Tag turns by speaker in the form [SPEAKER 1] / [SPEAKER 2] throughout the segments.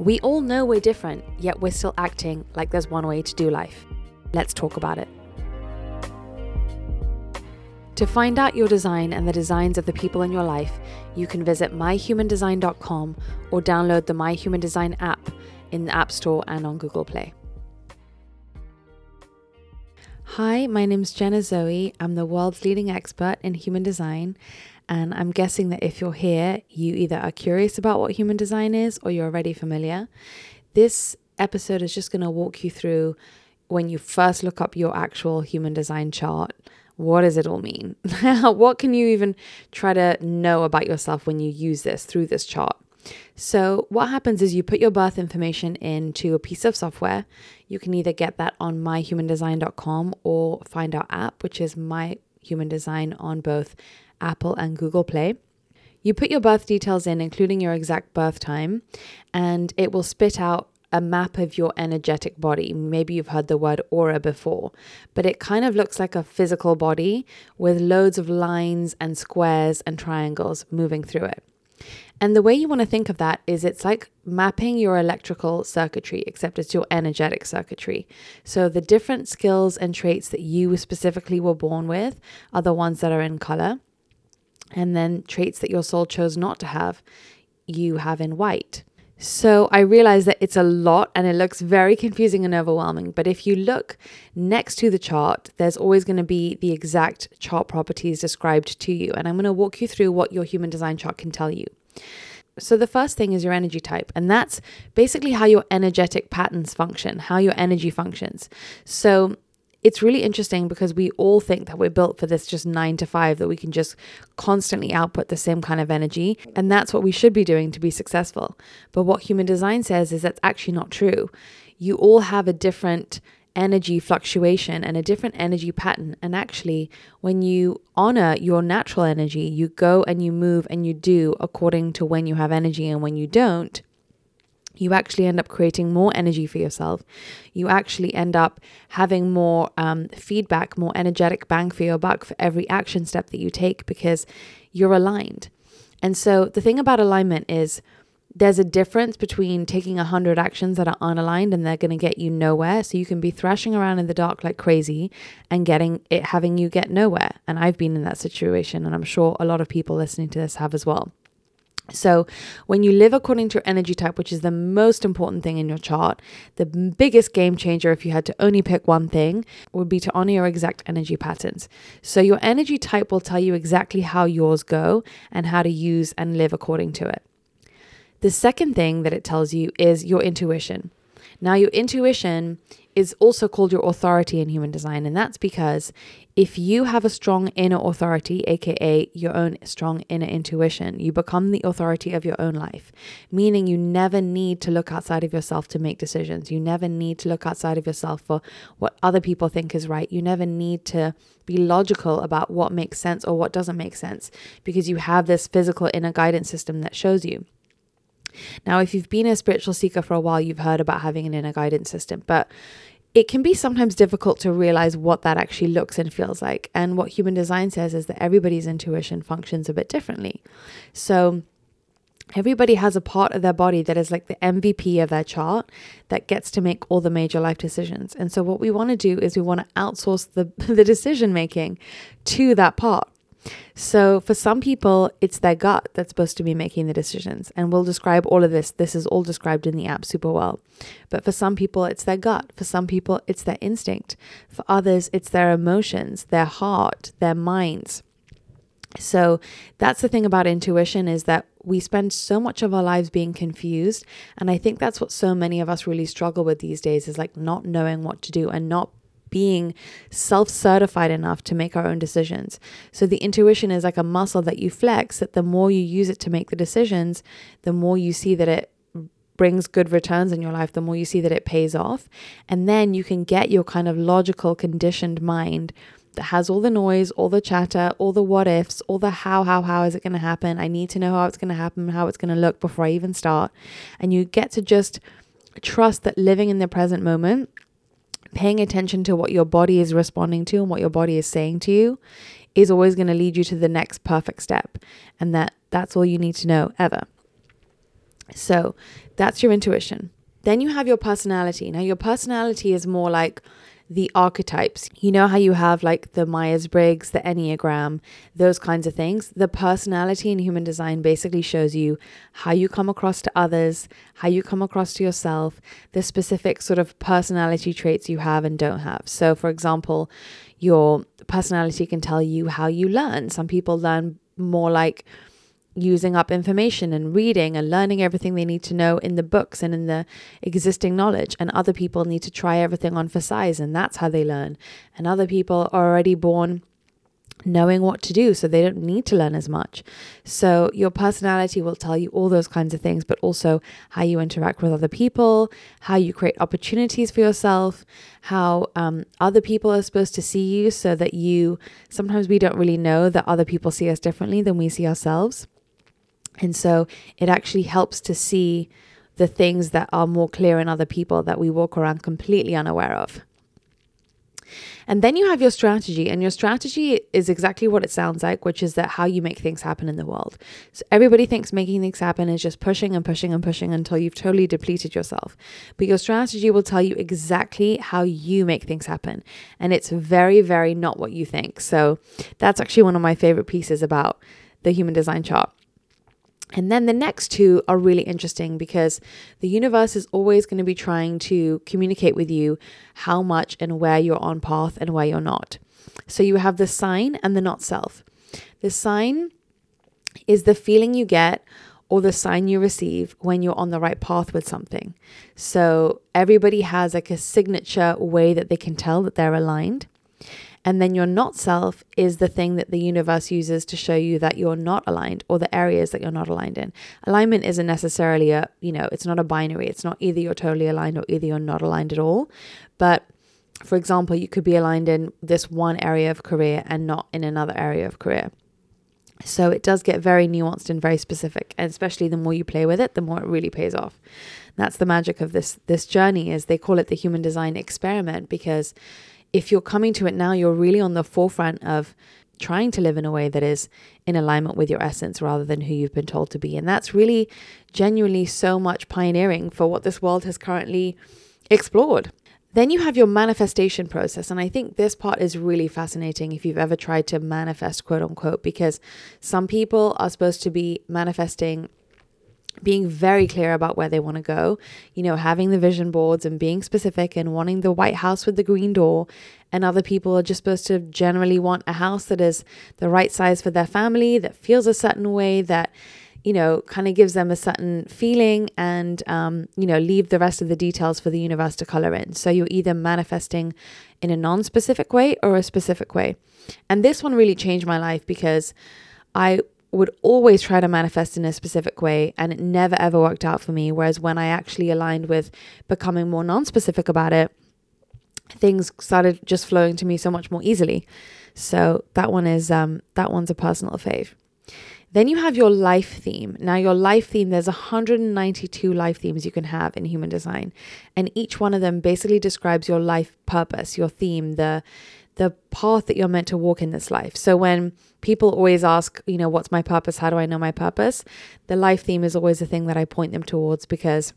[SPEAKER 1] We all know we're different, yet we're still acting like there's one way to do life. Let's talk about it. To find out your design and the designs of the people in your life, you can visit myhumandesign.com or download the My Human Design app in the App Store and on Google Play. Hi, my name's Jenna Zoe. I'm the world's leading expert in human design, and I'm guessing that if you're here, you either are curious about what human design is or you're already familiar. This episode is just going to walk you through when you first look up your actual human design chart. What does it all mean? what can you even try to know about yourself when you use this through this chart? So, what happens is you put your birth information into a piece of software. You can either get that on myhumandesign.com or find our app, which is My Human Design on both Apple, and Google Play. You put your birth details in, including your exact birth time, and it will spit out a map of your energetic body. Maybe you've heard the word aura before, but it kind of looks like a physical body with loads of lines and squares and triangles moving through it. And the way you want to think of that is it's like mapping your electrical circuitry, except it's your energetic circuitry. So the different skills and traits that you specifically were born with are the ones that are in color and then traits that your soul chose not to have, you have in white. So I realize that it's a lot and it looks very confusing and overwhelming. But if you look next to the chart, there's always going to be the exact chart properties described to you. And I'm going to walk you through what your human design chart can tell you. So, the first thing is your energy type, and that's basically how your energetic patterns function, how your energy functions. So, it's really interesting because we all think that we're built for this just nine to five, that we can just constantly output the same kind of energy. And that's what we should be doing to be successful. But what human design says is that's actually not true. You all have a different energy fluctuation and a different energy pattern. And actually, when you honor your natural energy, you go and you move and you do according to when you have energy and when you don't you actually end up creating more energy for yourself. You actually end up having more um, feedback, more energetic bang for your buck for every action step that you take because you're aligned. And so the thing about alignment is there's a difference between taking a hundred actions that are unaligned and they're going to get you nowhere. So you can be thrashing around in the dark like crazy and getting it having you get nowhere. And I've been in that situation, and I'm sure a lot of people listening to this have as well. So, when you live according to your energy type, which is the most important thing in your chart, the biggest game changer, if you had to only pick one thing, would be to honor your exact energy patterns. So, your energy type will tell you exactly how yours go and how to use and live according to it. The second thing that it tells you is your intuition. Now, your intuition is also called your authority in human design. And that's because if you have a strong inner authority, aka your own strong inner intuition, you become the authority of your own life, meaning you never need to look outside of yourself to make decisions. You never need to look outside of yourself for what other people think is right. You never need to be logical about what makes sense or what doesn't make sense because you have this physical inner guidance system that shows you. Now, if you've been a spiritual seeker for a while, you've heard about having an inner guidance system, but it can be sometimes difficult to realize what that actually looks and feels like. And what human design says is that everybody's intuition functions a bit differently. So, everybody has a part of their body that is like the MVP of their chart that gets to make all the major life decisions. And so, what we want to do is we want to outsource the, the decision making to that part. So, for some people, it's their gut that's supposed to be making the decisions. And we'll describe all of this. This is all described in the app super well. But for some people, it's their gut. For some people, it's their instinct. For others, it's their emotions, their heart, their minds. So, that's the thing about intuition is that we spend so much of our lives being confused. And I think that's what so many of us really struggle with these days is like not knowing what to do and not being self certified enough to make our own decisions. So the intuition is like a muscle that you flex, that the more you use it to make the decisions, the more you see that it brings good returns in your life, the more you see that it pays off. And then you can get your kind of logical, conditioned mind that has all the noise, all the chatter, all the what ifs, all the how, how, how is it going to happen? I need to know how it's going to happen, how it's going to look before I even start. And you get to just trust that living in the present moment, paying attention to what your body is responding to and what your body is saying to you is always going to lead you to the next perfect step. And that that's all you need to know ever. So that's your intuition. Then you have your personality. Now, your personality is more like the archetypes. You know how you have like the Myers Briggs, the Enneagram, those kinds of things? The personality in human design basically shows you how you come across to others, how you come across to yourself, the specific sort of personality traits you have and don't have. So, for example, your personality can tell you how you learn. Some people learn more like using up information and reading and learning everything they need to know in the books and in the existing knowledge. And other people need to try everything on for size, and that's how they learn. And other people are already born knowing what to do, so they don't need to learn as much. So, your personality will tell you all those kinds of things, but also how you interact with other people, how you create opportunities for yourself, how um, other people are supposed to see you, so that you sometimes we don't really know that other people see us differently than we see ourselves. And so it actually helps to see the things that are more clear in other people that we walk around completely unaware of. And then you have your strategy, and your strategy is exactly what it sounds like, which is that how you make things happen in the world. So everybody thinks making things happen is just pushing and pushing and pushing until you've totally depleted yourself. But your strategy will tell you exactly how you make things happen. And it's very, very not what you think. So that's actually one of my favorite pieces about the human design chart and then the next two are really interesting because the universe is always going to be trying to communicate with you how much and where you're on path and where you're not. So you have the sign and the not self. The sign is the feeling you get or the sign you receive when you're on the right path with something. So everybody has like a signature way that they can tell that they're aligned. And then your not self is the thing that the universe uses to show you that you're not aligned or the areas that you're not aligned in. Alignment isn't necessarily a, you know, it's not a binary. It's not either you're totally aligned or either you're not aligned at all. But for example, you could be aligned in this one area of career and not in another area of career. So it does get very nuanced and very specific, and especially the more you play with it, the more it really pays off. that's the magic of this this journey is they call it the human design experiment because if you're coming to it now, you're really on the forefront of trying to live in a way that is in alignment with your essence rather than who you've been told to be. And that's really genuinely so much pioneering for what this world has currently explored. Then you have your manifestation process. And I think this part is really fascinating if you've ever tried to manifest, quote unquote, because some people are supposed to be manifesting being very clear about where they want to go, you know, having the vision boards and being specific and wanting the white house with the green door. And other people are just supposed to generally want a house that is the right size for their family, that feels a certain way, that, you know, kind of gives them a certain feeling and, um, you know, leave the rest of the details for the universe to color in. So you're either manifesting in a non specific way or a specific way. And this one really changed my life because I would always try to manifest in a specific way and it never ever worked out for me. Whereas when I actually aligned with becoming more non specific about it, things started just flowing to me so much more easily. So that one is um that one's a personal fave. Then you have your life theme. Now, your life theme, there's 192 life themes you can have in human design. And each one of them basically describes your life purpose, your theme, the the path that you're meant to walk in this life. So when people always ask, you know, what's my purpose? How do I know my purpose? The life theme is always the thing that I point them towards because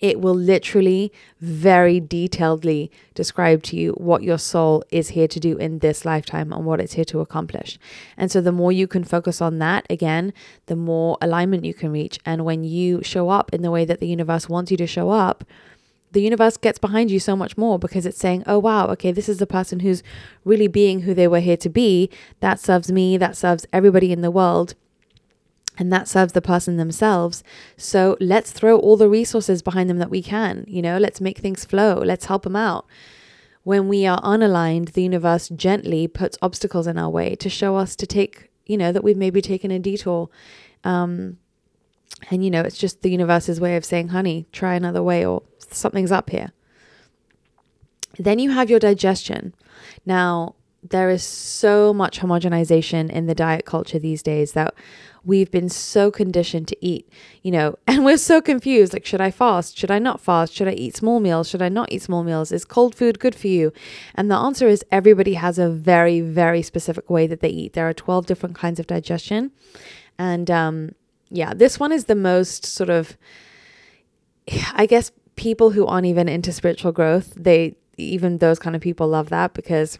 [SPEAKER 1] it will literally very detailedly describe to you what your soul is here to do in this lifetime and what it's here to accomplish. And so the more you can focus on that, again, the more alignment you can reach. And when you show up in the way that the universe wants you to show up, the universe gets behind you so much more because it's saying, oh, wow, okay, this is the person who's really being who they were here to be. That serves me, that serves everybody in the world. And that serves the person themselves. So let's throw all the resources behind them that we can. You know, let's make things flow. Let's help them out. When we are unaligned, the universe gently puts obstacles in our way to show us to take, you know, that we've maybe taken a detour. Um, And you know, it's just the universe's way of saying, honey, try another way or something's up here. Then you have your digestion. Now, there is so much homogenization in the diet culture these days that we've been so conditioned to eat, you know, and we're so confused. Like, should I fast? Should I not fast? Should I eat small meals? Should I not eat small meals? Is cold food good for you? And the answer is everybody has a very, very specific way that they eat. There are 12 different kinds of digestion. And um, yeah, this one is the most sort of, I guess, people who aren't even into spiritual growth, they, even those kind of people love that because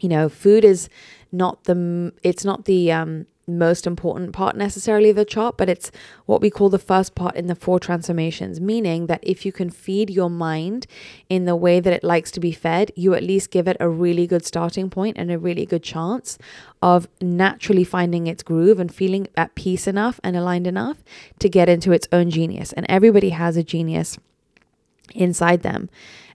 [SPEAKER 1] you know food is not the it's not the um most important part necessarily of the chart, but it's what we call the first part in the four transformations, meaning that if you can feed your mind in the way that it likes to be fed, you at least give it a really good starting point and a really good chance of naturally finding its groove and feeling at peace enough and aligned enough to get into its own genius. And everybody has a genius inside them.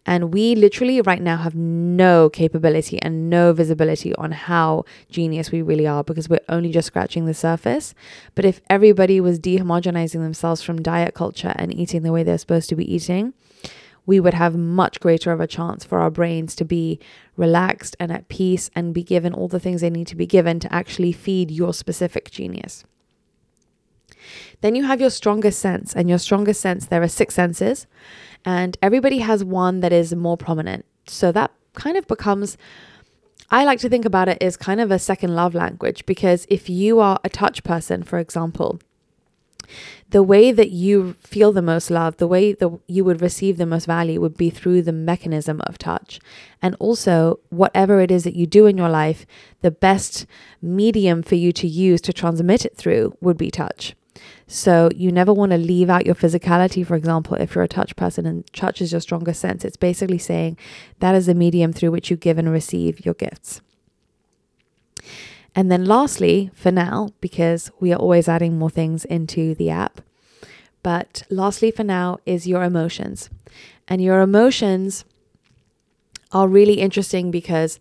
[SPEAKER 1] And we literally right now have no capability and no visibility on how genius we really are because we're only just scratching the surface. But if everybody was dehomogenizing themselves from diet culture and eating the way they're supposed to be eating, we would have much greater of a chance for our brains to be relaxed and at peace and be given all the things they need to be given to actually feed your specific genius. Then you have your strongest sense, and your strongest sense, there are six senses and everybody has one that is more prominent. So that kind of becomes I like to think about it as kind of a second love language because if you are a touch person, for example, the way that you feel the most love, the way that you would receive the most value would be through the mechanism of touch. And also, whatever it is that you do in your life, the best medium for you to use to transmit it through would be touch. So you never want to leave out your physicality, for example, if you're a touch person and touch is your strongest sense. It's basically saying that is the medium through which you give and receive your gifts. And then lastly, for now, because we are always adding more things into the app, but lastly for now is your emotions. And your emotions are really interesting because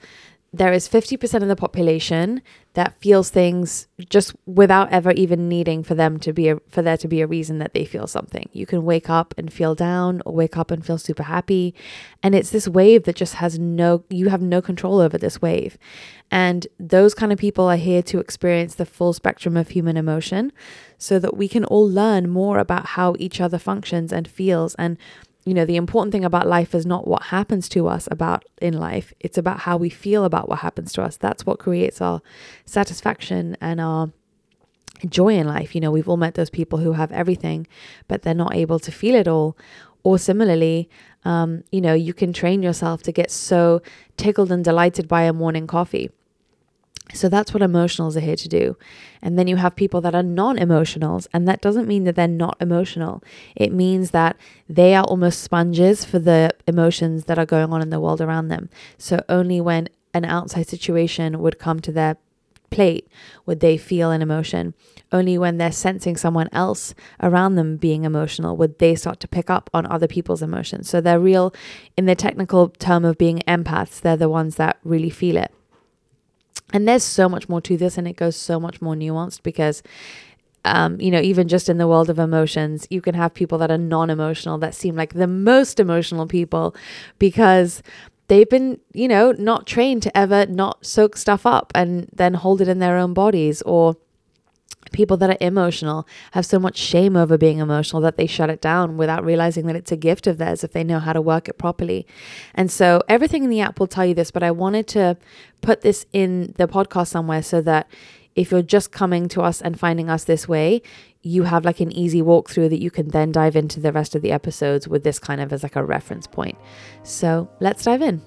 [SPEAKER 1] there is 50% of the population that feels things just without ever even needing for them to be a, for there to be a reason that they feel something. You can wake up and feel down or wake up and feel super happy and it's this wave that just has no you have no control over this wave. And those kind of people are here to experience the full spectrum of human emotion so that we can all learn more about how each other functions and feels and you know, the important thing about life is not what happens to us about in life. It's about how we feel about what happens to us. That's what creates our satisfaction and our joy in life. You know, we've all met those people who have everything, but they're not able to feel it all. Or similarly, um, you know, you can train yourself to get so tickled and delighted by a morning coffee. So that's what emotionals are here to do. And then you have people that are non emotionals, and that doesn't mean that they're not emotional. It means that they are almost sponges for the emotions that are going on in the world around them. So only when an outside situation would come to their plate would they feel an emotion. Only when they're sensing someone else around them being emotional would they start to pick up on other people's emotions. So they're real, in the technical term of being empaths, they're the ones that really feel it. And there's so much more to this, and it goes so much more nuanced because um, you know, even just in the world of emotions, you can have people that are non emotional that seem like the most emotional people because they've been, you know, not trained to ever not soak stuff up and then hold it in their own bodies or people that are emotional have so much shame over being emotional that they shut it down without realizing that it's a gift of theirs if they know how to work it properly. And so everything in the app will tell you this, but I wanted to put this in the podcast somewhere so that if you're just coming to us and finding us this way, you have like an easy walkthrough that you can then dive into the rest of the episodes with this kind of as like a reference point. So let's dive in.